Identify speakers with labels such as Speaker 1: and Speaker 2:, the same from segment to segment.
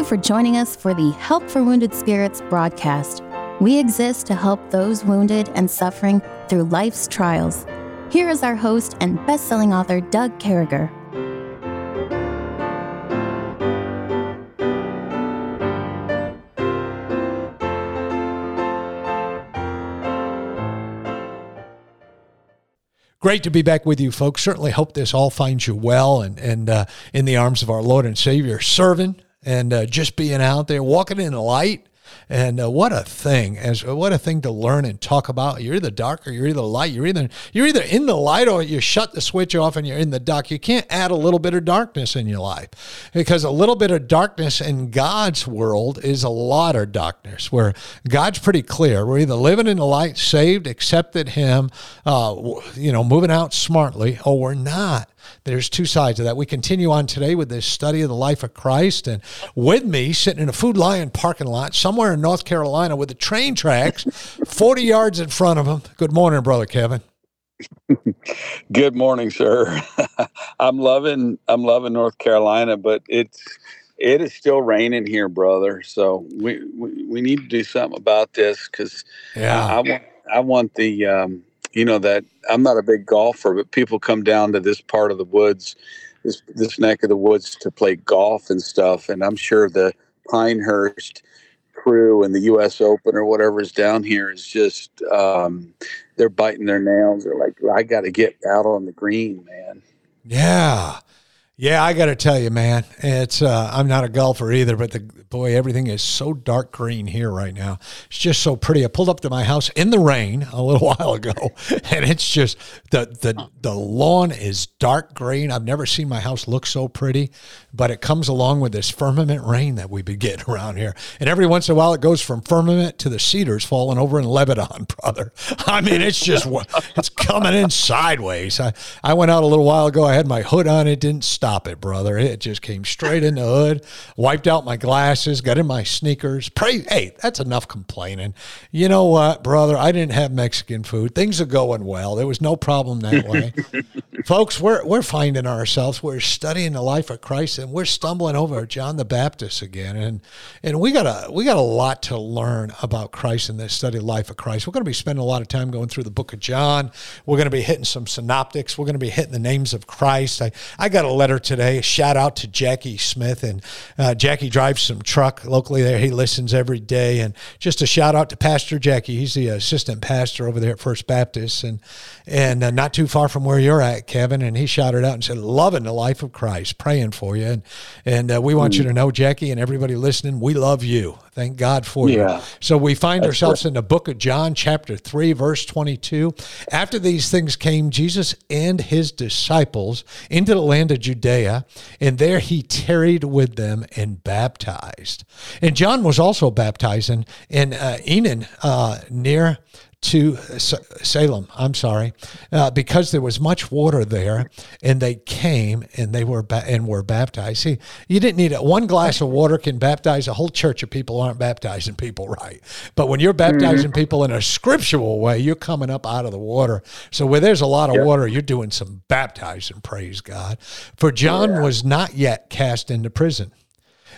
Speaker 1: you for joining us for the Help for Wounded Spirits broadcast. We exist to help those wounded and suffering through life's trials. Here is our host and best selling author, Doug Carragher.
Speaker 2: Great to be back with you, folks. Certainly hope this all finds you well and, and uh, in the arms of our Lord and Savior, serving and uh, just being out there, walking in the light and uh, what a thing! As what a thing to learn and talk about. You're either dark or you're either light. You're either you're either in the light or you shut the switch off and you're in the dark. You can't add a little bit of darkness in your life because a little bit of darkness in God's world is a lot of darkness. Where God's pretty clear. We're either living in the light, saved, accepted Him, uh, you know, moving out smartly, or we're not. There's two sides of that. We continue on today with this study of the life of Christ. And with me, sitting in a Food Lion parking lot somewhere in North Carolina with the train tracks 40 yards in front of him. Good morning, Brother Kevin.
Speaker 3: Good morning, sir. I'm loving I'm loving North Carolina, but it's it is still raining here, brother. So we we, we need to do something about this because yeah. I, I want I want the um, you know that I'm not a big golfer, but people come down to this part of the woods, this this neck of the woods to play golf and stuff, and I'm sure the Pinehurst crew and the U.S. Open or whatever is down here is just um, they're biting their nails. They're like, I got to get out on the green, man.
Speaker 2: Yeah. Yeah, I got to tell you, man, it's uh, I'm not a golfer either, but the boy, everything is so dark green here right now. It's just so pretty. I pulled up to my house in the rain a little while ago, and it's just the the the lawn is dark green. I've never seen my house look so pretty, but it comes along with this firmament rain that we've been getting around here, and every once in a while it goes from firmament to the cedars falling over in Lebanon, brother. I mean, it's just it's coming in sideways. I I went out a little while ago. I had my hood on. It didn't stop stop it, brother. It just came straight in the hood, wiped out my glasses, got in my sneakers. Pray, hey, that's enough complaining. You know what, brother? I didn't have Mexican food. Things are going well. There was no problem that way. Folks, we're, we're finding ourselves, we're studying the life of Christ and we're stumbling over John the Baptist again. And, and we got a, we got a lot to learn about Christ in this study of life of Christ. We're going to be spending a lot of time going through the book of John. We're going to be hitting some synoptics. We're going to be hitting the names of Christ. I, I got a letter today. A shout out to Jackie Smith. And uh, Jackie drives some truck locally there. He listens every day. And just a shout out to Pastor Jackie. He's the assistant pastor over there at First Baptist and, and uh, not too far from where you're at, Kevin. And he shouted out and said, Loving the life of Christ, praying for you. And, and uh, we want mm-hmm. you to know, Jackie, and everybody listening, we love you. Thank God for yeah. you. So we find That's ourselves in the book of John, chapter 3, verse 22. After these things came Jesus and his disciples into the land of Judea, and there he tarried with them and baptized. And John was also baptized in, in uh, Aenon uh, near to Salem, I'm sorry, uh, because there was much water there, and they came and they were ba- and were baptized. See, you didn't need it. One glass of water can baptize a whole church of people aren't baptizing people right. But when you're baptizing mm-hmm. people in a scriptural way, you're coming up out of the water. So where there's a lot of water, you're doing some baptizing. Praise God. For John yeah. was not yet cast into prison.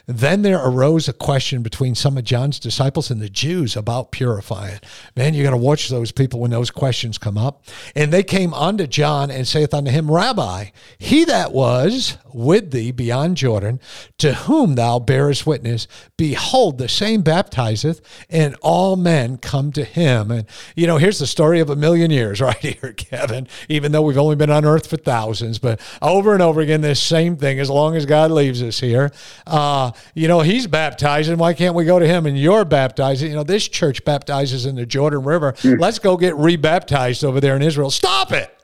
Speaker 2: Then there arose a question between some of John's disciples and the Jews about purifying. Man, you got to watch those people when those questions come up. And they came unto John and saith unto him, Rabbi, he that was with thee beyond Jordan, to whom thou bearest witness, behold, the same baptizeth, and all men come to him. And, you know, here's the story of a million years right here, Kevin, even though we've only been on earth for thousands, but over and over again, this same thing, as long as God leaves us here. Uh, you know, he's baptizing. Why can't we go to him and you're baptizing? You know, this church baptizes in the Jordan River. Mm. Let's go get rebaptized over there in Israel. Stop it.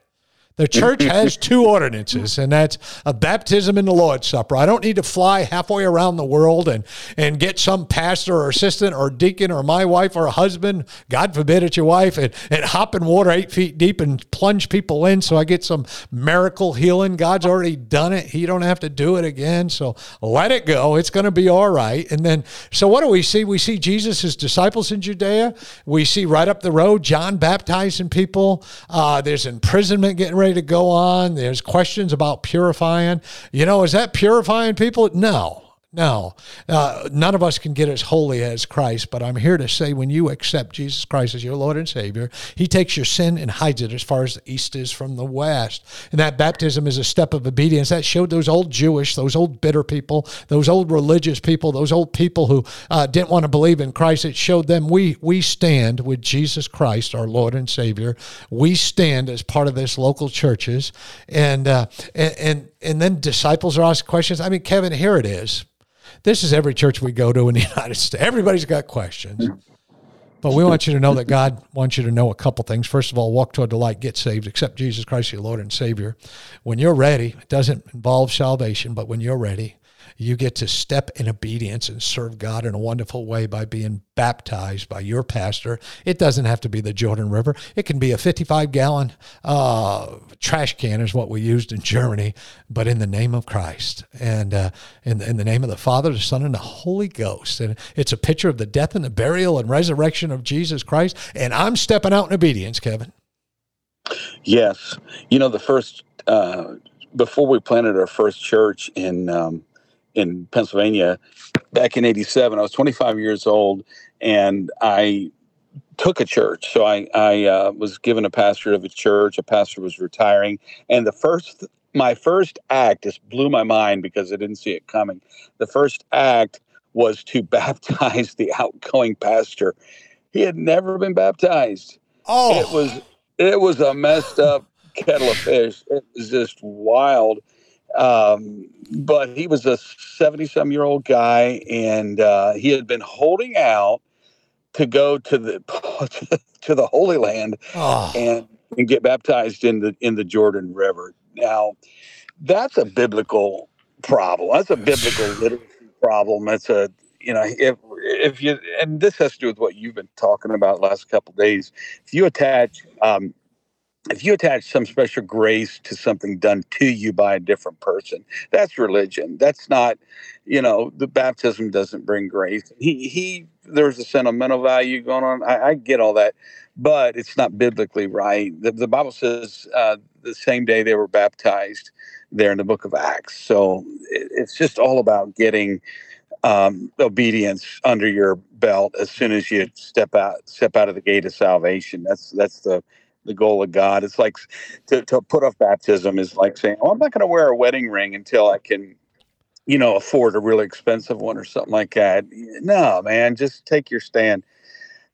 Speaker 2: The church has two ordinances, and that's a baptism in the Lord's Supper. I don't need to fly halfway around the world and, and get some pastor or assistant or deacon or my wife or husband, God forbid it's your wife, and, and hop in water eight feet deep and plunge people in so I get some miracle healing. God's already done it. He don't have to do it again. So let it go. It's going to be all right. And then, so what do we see? We see Jesus' disciples in Judea. We see right up the road John baptizing people. Uh, there's imprisonment getting ready ready to go on. There's questions about purifying. You know, is that purifying people? No. No, uh, none of us can get as holy as Christ, but I'm here to say when you accept Jesus Christ as your Lord and Savior, He takes your sin and hides it as far as the east is from the west. And that baptism is a step of obedience. That showed those old Jewish, those old bitter people, those old religious people, those old people who uh, didn't want to believe in Christ. It showed them we, we stand with Jesus Christ, our Lord and Savior. We stand as part of this local churches. And, uh, and, and, and then disciples are asked questions. I mean, Kevin, here it is this is every church we go to in the United States. Everybody's got questions. But we want you to know that God wants you to know a couple things. First of all, walk toward the light, get saved, accept Jesus Christ, your Lord and Savior. When you're ready, it doesn't involve salvation, but when you're ready, you get to step in obedience and serve God in a wonderful way by being baptized by your pastor. It doesn't have to be the Jordan River. It can be a 55 gallon uh, trash can, is what we used in Germany, but in the name of Christ and uh, in, in the name of the Father, the Son, and the Holy Ghost. And it's a picture of the death and the burial and resurrection of Jesus Christ. And I'm stepping out in obedience, Kevin.
Speaker 3: Yes. You know, the first, uh, before we planted our first church in um, in Pennsylvania back in 87. I was 25 years old and I took a church. So I, I uh, was given a pastor of a church. A pastor was retiring. And the first, my first act just blew my mind because I didn't see it coming. The first act was to baptize the outgoing pastor. He had never been baptized.
Speaker 2: Oh,
Speaker 3: it was, it was a messed up kettle of fish. It was just wild. Um, but he was a 70 some year old guy and uh, he had been holding out to go to the to the Holy Land oh. and and get baptized in the in the Jordan River. Now, that's a biblical problem. That's a biblical literacy problem. That's a you know if if you and this has to do with what you've been talking about last couple days. If you attach um, if you attach some special grace to something done to you by a different person, that's religion. That's not, you know, the baptism doesn't bring grace. He he there's a sentimental value going on. I, I get all that, but it's not biblically right. The, the Bible says uh, the same day they were baptized there in the book of Acts. So it, it's just all about getting um, obedience under your belt as soon as you step out step out of the gate of salvation. That's that's the the goal of God. It's like to, to put off baptism is like saying, "Oh, I'm not going to wear a wedding ring until I can, you know, afford a really expensive one or something like that." No, man, just take your stand.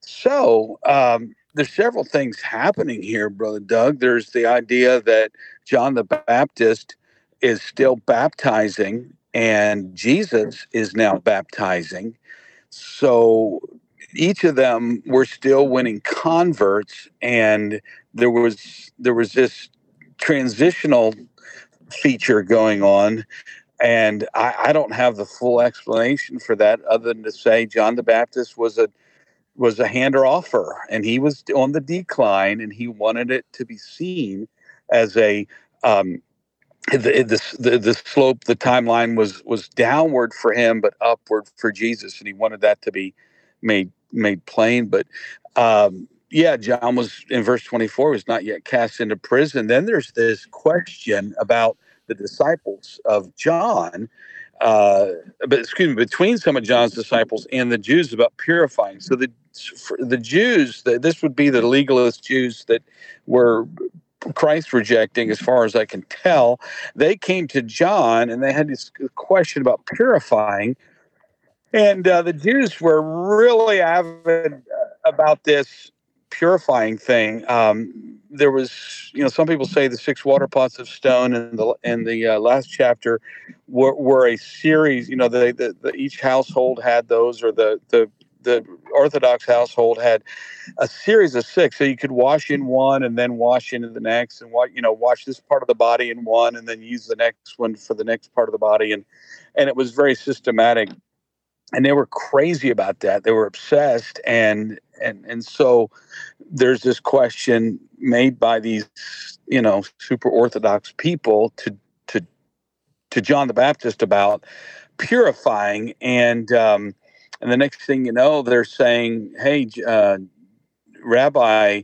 Speaker 3: So um, there's several things happening here, brother Doug. There's the idea that John the Baptist is still baptizing, and Jesus is now baptizing. So each of them were still winning converts and there was there was this transitional feature going on and I, I, don't have the full explanation for that other than to say john the baptist was a was a hander offer and he was on the decline and he wanted it to be seen as a um, the, the, the slope the timeline was was downward for him but upward for jesus and he wanted that to be made made plain. But um, yeah, John was in verse 24 was not yet cast into prison. Then there's this question about the disciples of John, uh, but excuse me, between some of John's disciples and the Jews about purifying. So the the Jews, the, this would be the legalist Jews that were Christ rejecting, as far as I can tell. They came to John and they had this question about purifying and uh, the Jews were really avid uh, about this purifying thing. Um, there was, you know, some people say the six water pots of stone in the in the uh, last chapter were, were a series. You know, the, the, the, each household had those, or the the the Orthodox household had a series of six, so you could wash in one and then wash into the next, and what you know, wash this part of the body in one, and then use the next one for the next part of the body, and and it was very systematic and they were crazy about that. They were obsessed, and and and so there's this question made by these you know super orthodox people to to to John the Baptist about purifying, and um, and the next thing you know, they're saying, "Hey, uh, Rabbi,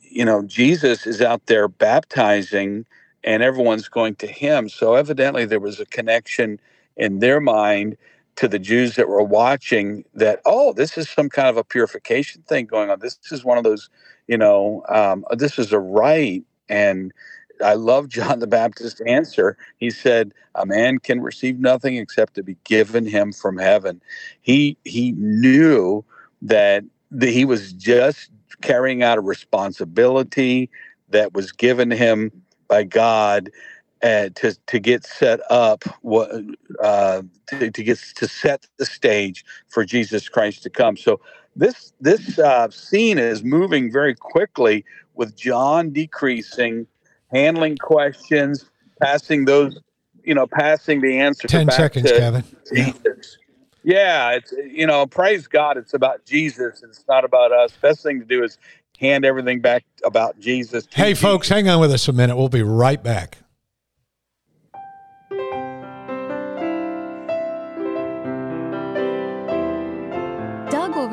Speaker 3: you know Jesus is out there baptizing." And everyone's going to him. So evidently, there was a connection in their mind to the Jews that were watching that, oh, this is some kind of a purification thing going on. This is one of those, you know, um, this is a rite. And I love John the Baptist's answer. He said, "A man can receive nothing except to be given him from heaven." He he knew that that he was just carrying out a responsibility that was given him by God uh, to to get set up what uh, to, to, get to set the stage for Jesus Christ to come. So this this uh, scene is moving very quickly with John decreasing, handling questions, passing those you know passing the answer.
Speaker 2: Ten seconds, Kevin.
Speaker 3: Jesus. Yeah. yeah, it's you know praise God. It's about Jesus. It's not about us. Best thing to do is hand everything back about Jesus.
Speaker 2: Hey,
Speaker 3: Jesus.
Speaker 2: folks, hang on with us a minute. We'll be right back.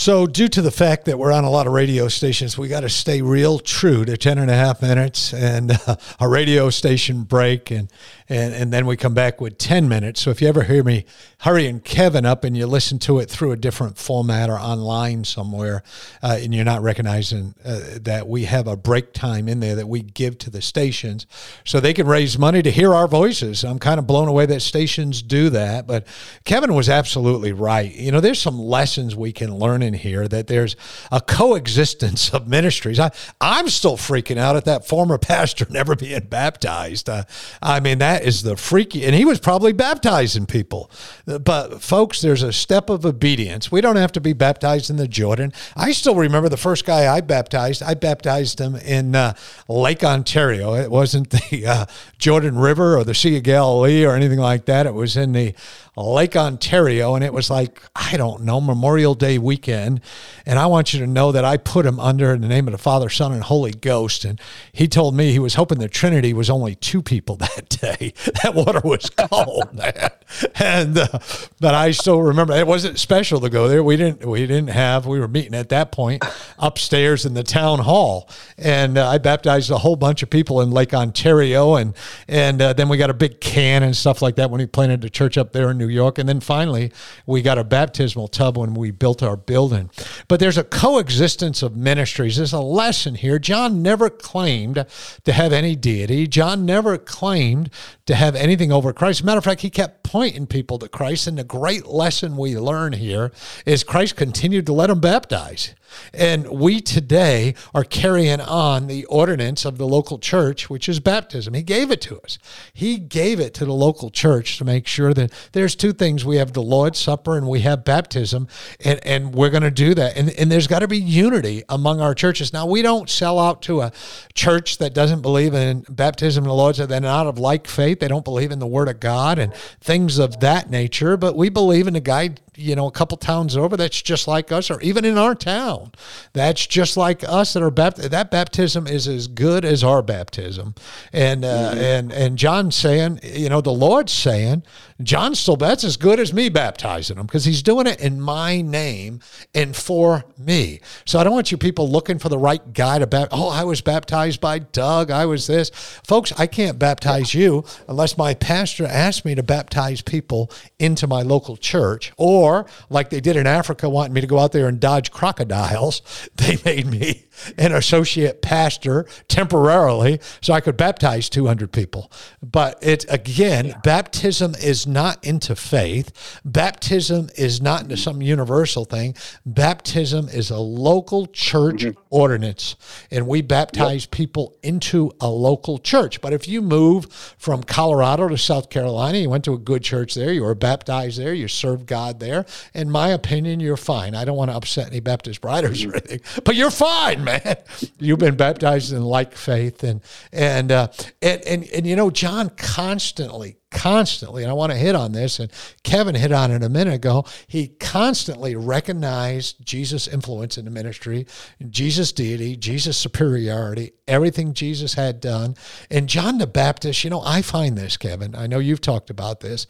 Speaker 2: So, due to the fact that we're on a lot of radio stations, we got to stay real true to 10 and a half minutes and uh, a radio station break, and, and, and then we come back with 10 minutes. So, if you ever hear me hurrying Kevin up and you listen to it through a different format or online somewhere, uh, and you're not recognizing uh, that we have a break time in there that we give to the stations so they can raise money to hear our voices. I'm kind of blown away that stations do that, but Kevin was absolutely right. You know, there's some lessons we can learn in here that there's a coexistence of ministries. I, I'm still freaking out at that former pastor never being baptized. Uh, I mean, that is the freaky, and he was probably baptizing people. But folks, there's a step of obedience. We don't have to be baptized in the Jordan. I still remember the first guy I baptized. I baptized him in uh, Lake Ontario. It wasn't the uh, Jordan River or the Sea of Galilee or anything like that. It was in the Lake Ontario, and it was like, I don't know, Memorial Day weekend. And I want you to know that I put him under in the name of the Father, Son, and Holy Ghost. And he told me he was hoping the Trinity was only two people that day. That water was cold, man. And uh, but I still remember it wasn't special to go there. We didn't we didn't have we were meeting at that point upstairs in the town hall, and uh, I baptized a whole bunch of people in Lake Ontario, and and uh, then we got a big can and stuff like that when he planted the church up there in New York. And then finally, we got a baptismal tub when we built our building. But there's a coexistence of ministries. There's a lesson here. John never claimed to have any deity, John never claimed to have anything over Christ. matter of fact, he kept pointing people to Christ. And the great lesson we learn here is Christ continued to let them baptize. And we today are carrying on the ordinance of the local church, which is baptism. He gave it to us. He gave it to the local church to make sure that there's two things. We have the Lord's Supper and we have baptism, and, and we're going to do that. And, and there's got to be unity among our churches. Now, we don't sell out to a church that doesn't believe in baptism and the Lord's, Supper. they're not of like faith. They don't believe in the Word of God and things of that nature, but we believe in the guide you know, a couple towns over that's just like us, or even in our town, that's just like us that are baptized. That baptism is as good as our baptism. And uh, mm-hmm. and and John's saying, you know, the Lord's saying, John still that's as good as me baptizing him because he's doing it in my name and for me. So I don't want you people looking for the right guy to baptize. Oh, I was baptized by Doug. I was this, folks. I can't baptize you unless my pastor asks me to baptize people into my local church or or like they did in Africa, wanting me to go out there and dodge crocodiles, they made me an associate pastor temporarily so I could baptize 200 people. But it again, yeah. baptism is not into faith. Baptism is not into some universal thing. Baptism is a local church mm-hmm. ordinance, and we baptize yep. people into a local church. But if you move from Colorado to South Carolina, you went to a good church there, you were baptized there, you served God there, in my opinion, you're fine. I don't want to upset any Baptist writers or mm-hmm. anything, but you're fine, man. You've been baptized in like faith, and and uh, and, and and you know, John constantly constantly, and I want to hit on this, and Kevin hit on it a minute ago, he constantly recognized Jesus' influence in the ministry, Jesus' deity, Jesus' superiority, everything Jesus had done. And John the Baptist, you know, I find this, Kevin, I know you've talked about this.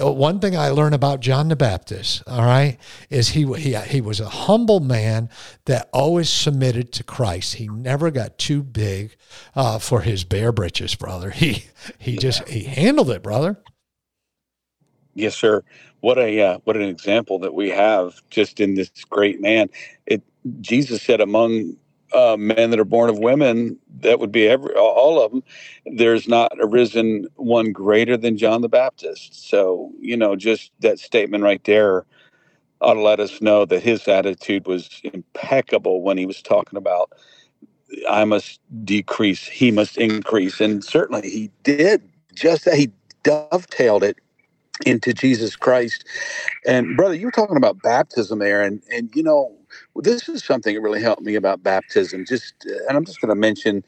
Speaker 2: Uh, one thing I learned about John the Baptist, all right, is he, he, he was a humble man that always submitted to Christ. He never got too big uh, for his bare britches, brother. He, he just, he handled it, brother.
Speaker 3: Yes, sir. What a uh, what an example that we have just in this great man. It Jesus said among uh, men that are born of women, that would be every all of them. There's not arisen one greater than John the Baptist. So you know, just that statement right there ought to let us know that his attitude was impeccable when he was talking about I must decrease, he must increase, and certainly he did. Just that he dovetailed it into Jesus Christ. And brother, you were talking about baptism there, and and you know this is something that really helped me about baptism. Just and I'm just going to mention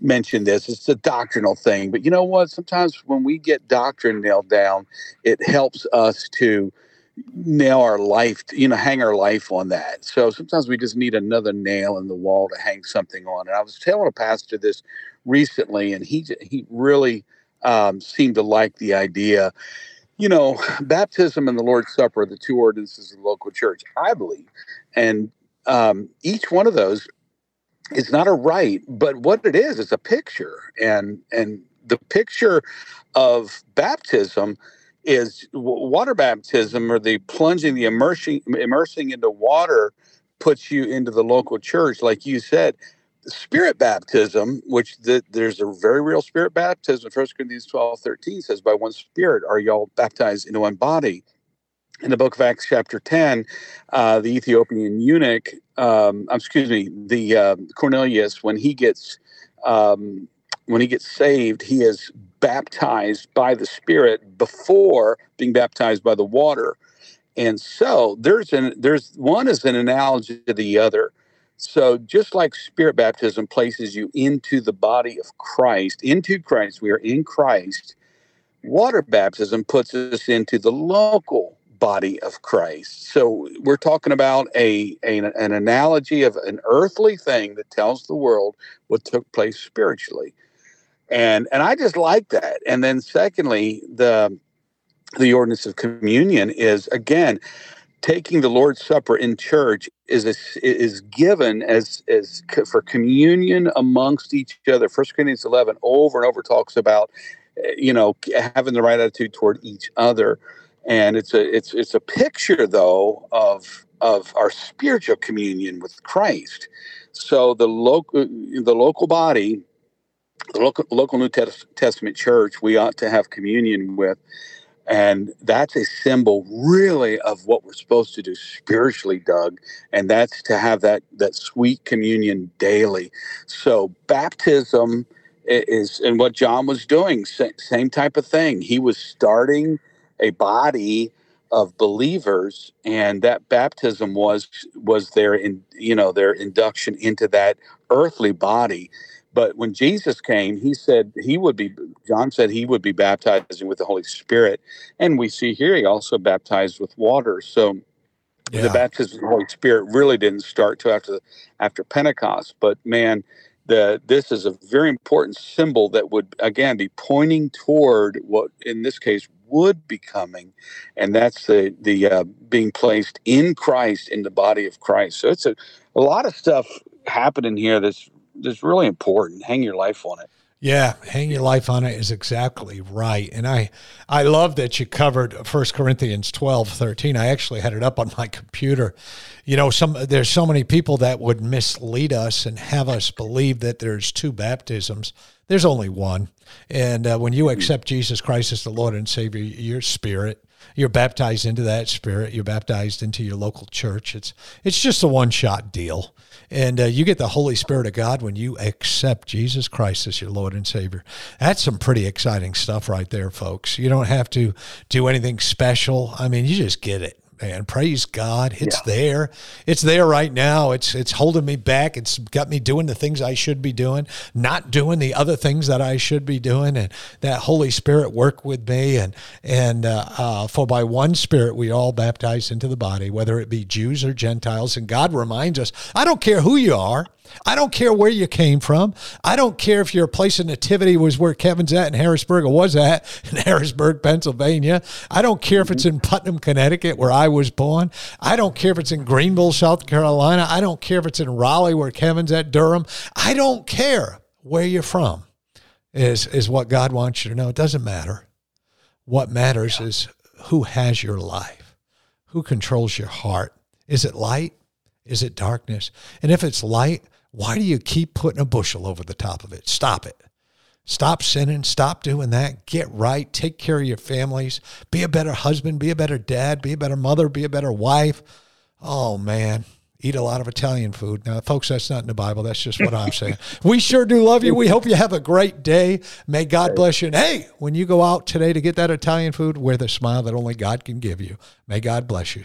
Speaker 3: mention this. It's a doctrinal thing, but you know what? Sometimes when we get doctrine nailed down, it helps us to nail our life, you know, hang our life on that. So sometimes we just need another nail in the wall to hang something on. And I was telling a pastor this recently, and he he really um, seemed to like the idea you know, baptism and the Lord's Supper are the two ordinances of the local church, I believe. And um, each one of those is not a rite, but what it is is a picture. And and the picture of baptism is water baptism or the plunging, the immersing immersing into water puts you into the local church, like you said spirit baptism, which the, there's a very real spirit baptism. First Corinthians 12, 13 says, By one spirit are y'all baptized into one body. In the book of Acts, chapter 10, uh, the Ethiopian eunuch, um, excuse me, the uh, Cornelius, when he gets um, when he gets saved, he is baptized by the Spirit before being baptized by the water. And so there's an there's one is an analogy to the other. So, just like spirit baptism places you into the body of Christ, into Christ, we are in Christ, water baptism puts us into the local body of Christ. So, we're talking about a, a an analogy of an earthly thing that tells the world what took place spiritually. And and I just like that. And then secondly, the the ordinance of communion is again taking the Lord's Supper in church is a, is given as as for communion amongst each other. First Corinthians eleven over and over talks about eh, you know having the right attitude toward each other, and it's a it's it's a picture though of of our spiritual communion with Christ. So the local the local body, the local local New Testament church, we ought to have communion with and that's a symbol really of what we're supposed to do spiritually, Doug. And that's to have that that sweet communion daily. So baptism is and what John was doing, same type of thing. He was starting a body of believers and that baptism was was their in you know their induction into that earthly body but when Jesus came, he said he would be, John said he would be baptizing with the Holy Spirit. And we see here he also baptized with water. So yeah. the baptism of the Holy Spirit really didn't start till after, after Pentecost. But man, the, this is a very important symbol that would, again, be pointing toward what, in this case, would be coming. And that's the, the uh, being placed in Christ, in the body of Christ. So it's a, a lot of stuff happening here that's that's really important. Hang your life on it.
Speaker 2: Yeah, hang your life on it is exactly right. And I I love that you covered 1 Corinthians 12, 13. I actually had it up on my computer. You know, some there's so many people that would mislead us and have us believe that there's two baptisms. There's only one. And uh, when you accept Jesus Christ as the Lord and Savior, your spirit, you're baptized into that spirit. You're baptized into your local church. It's it's just a one shot deal, and uh, you get the Holy Spirit of God when you accept Jesus Christ as your Lord and Savior. That's some pretty exciting stuff right there, folks. You don't have to do anything special. I mean, you just get it man. Praise God. It's yeah. there. It's there right now. It's it's holding me back. It's got me doing the things I should be doing, not doing the other things that I should be doing. And that Holy Spirit work with me. And and uh, uh, for by one Spirit we all baptized into the body, whether it be Jews or Gentiles. And God reminds us, I don't care who you are. I don't care where you came from. I don't care if your place of nativity was where Kevin's at in Harrisburg or was at in Harrisburg, Pennsylvania. I don't care if it's in Putnam, Connecticut, where I was born. I don't care if it's in Greenville, South Carolina. I don't care if it's in Raleigh, where Kevin's at Durham. I don't care where you're from, is, is what God wants you to know. It doesn't matter. What matters is who has your life, who controls your heart. Is it light? Is it darkness? And if it's light, why do you keep putting a bushel over the top of it? Stop it. Stop sinning. Stop doing that. Get right. Take care of your families. Be a better husband. Be a better dad. Be a better mother. Be a better wife. Oh, man. Eat a lot of Italian food. Now, folks, that's not in the Bible. That's just what I'm saying. we sure do love you. We hope you have a great day. May God bless you. And hey, when you go out today to get that Italian food, wear the smile that only God can give you. May God bless you.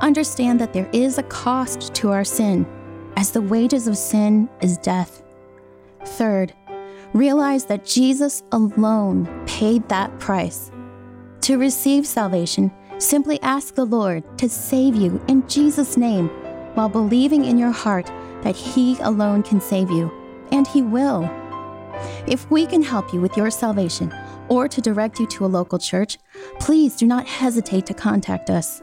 Speaker 1: understand that there is a cost to our sin, as the wages of sin is death. Third, realize that Jesus alone paid that price. To receive salvation, simply ask the Lord to save you in Jesus' name while believing in your heart that He alone can save you, and He will. If we can help you with your salvation or to direct you to a local church, please do not hesitate to contact us.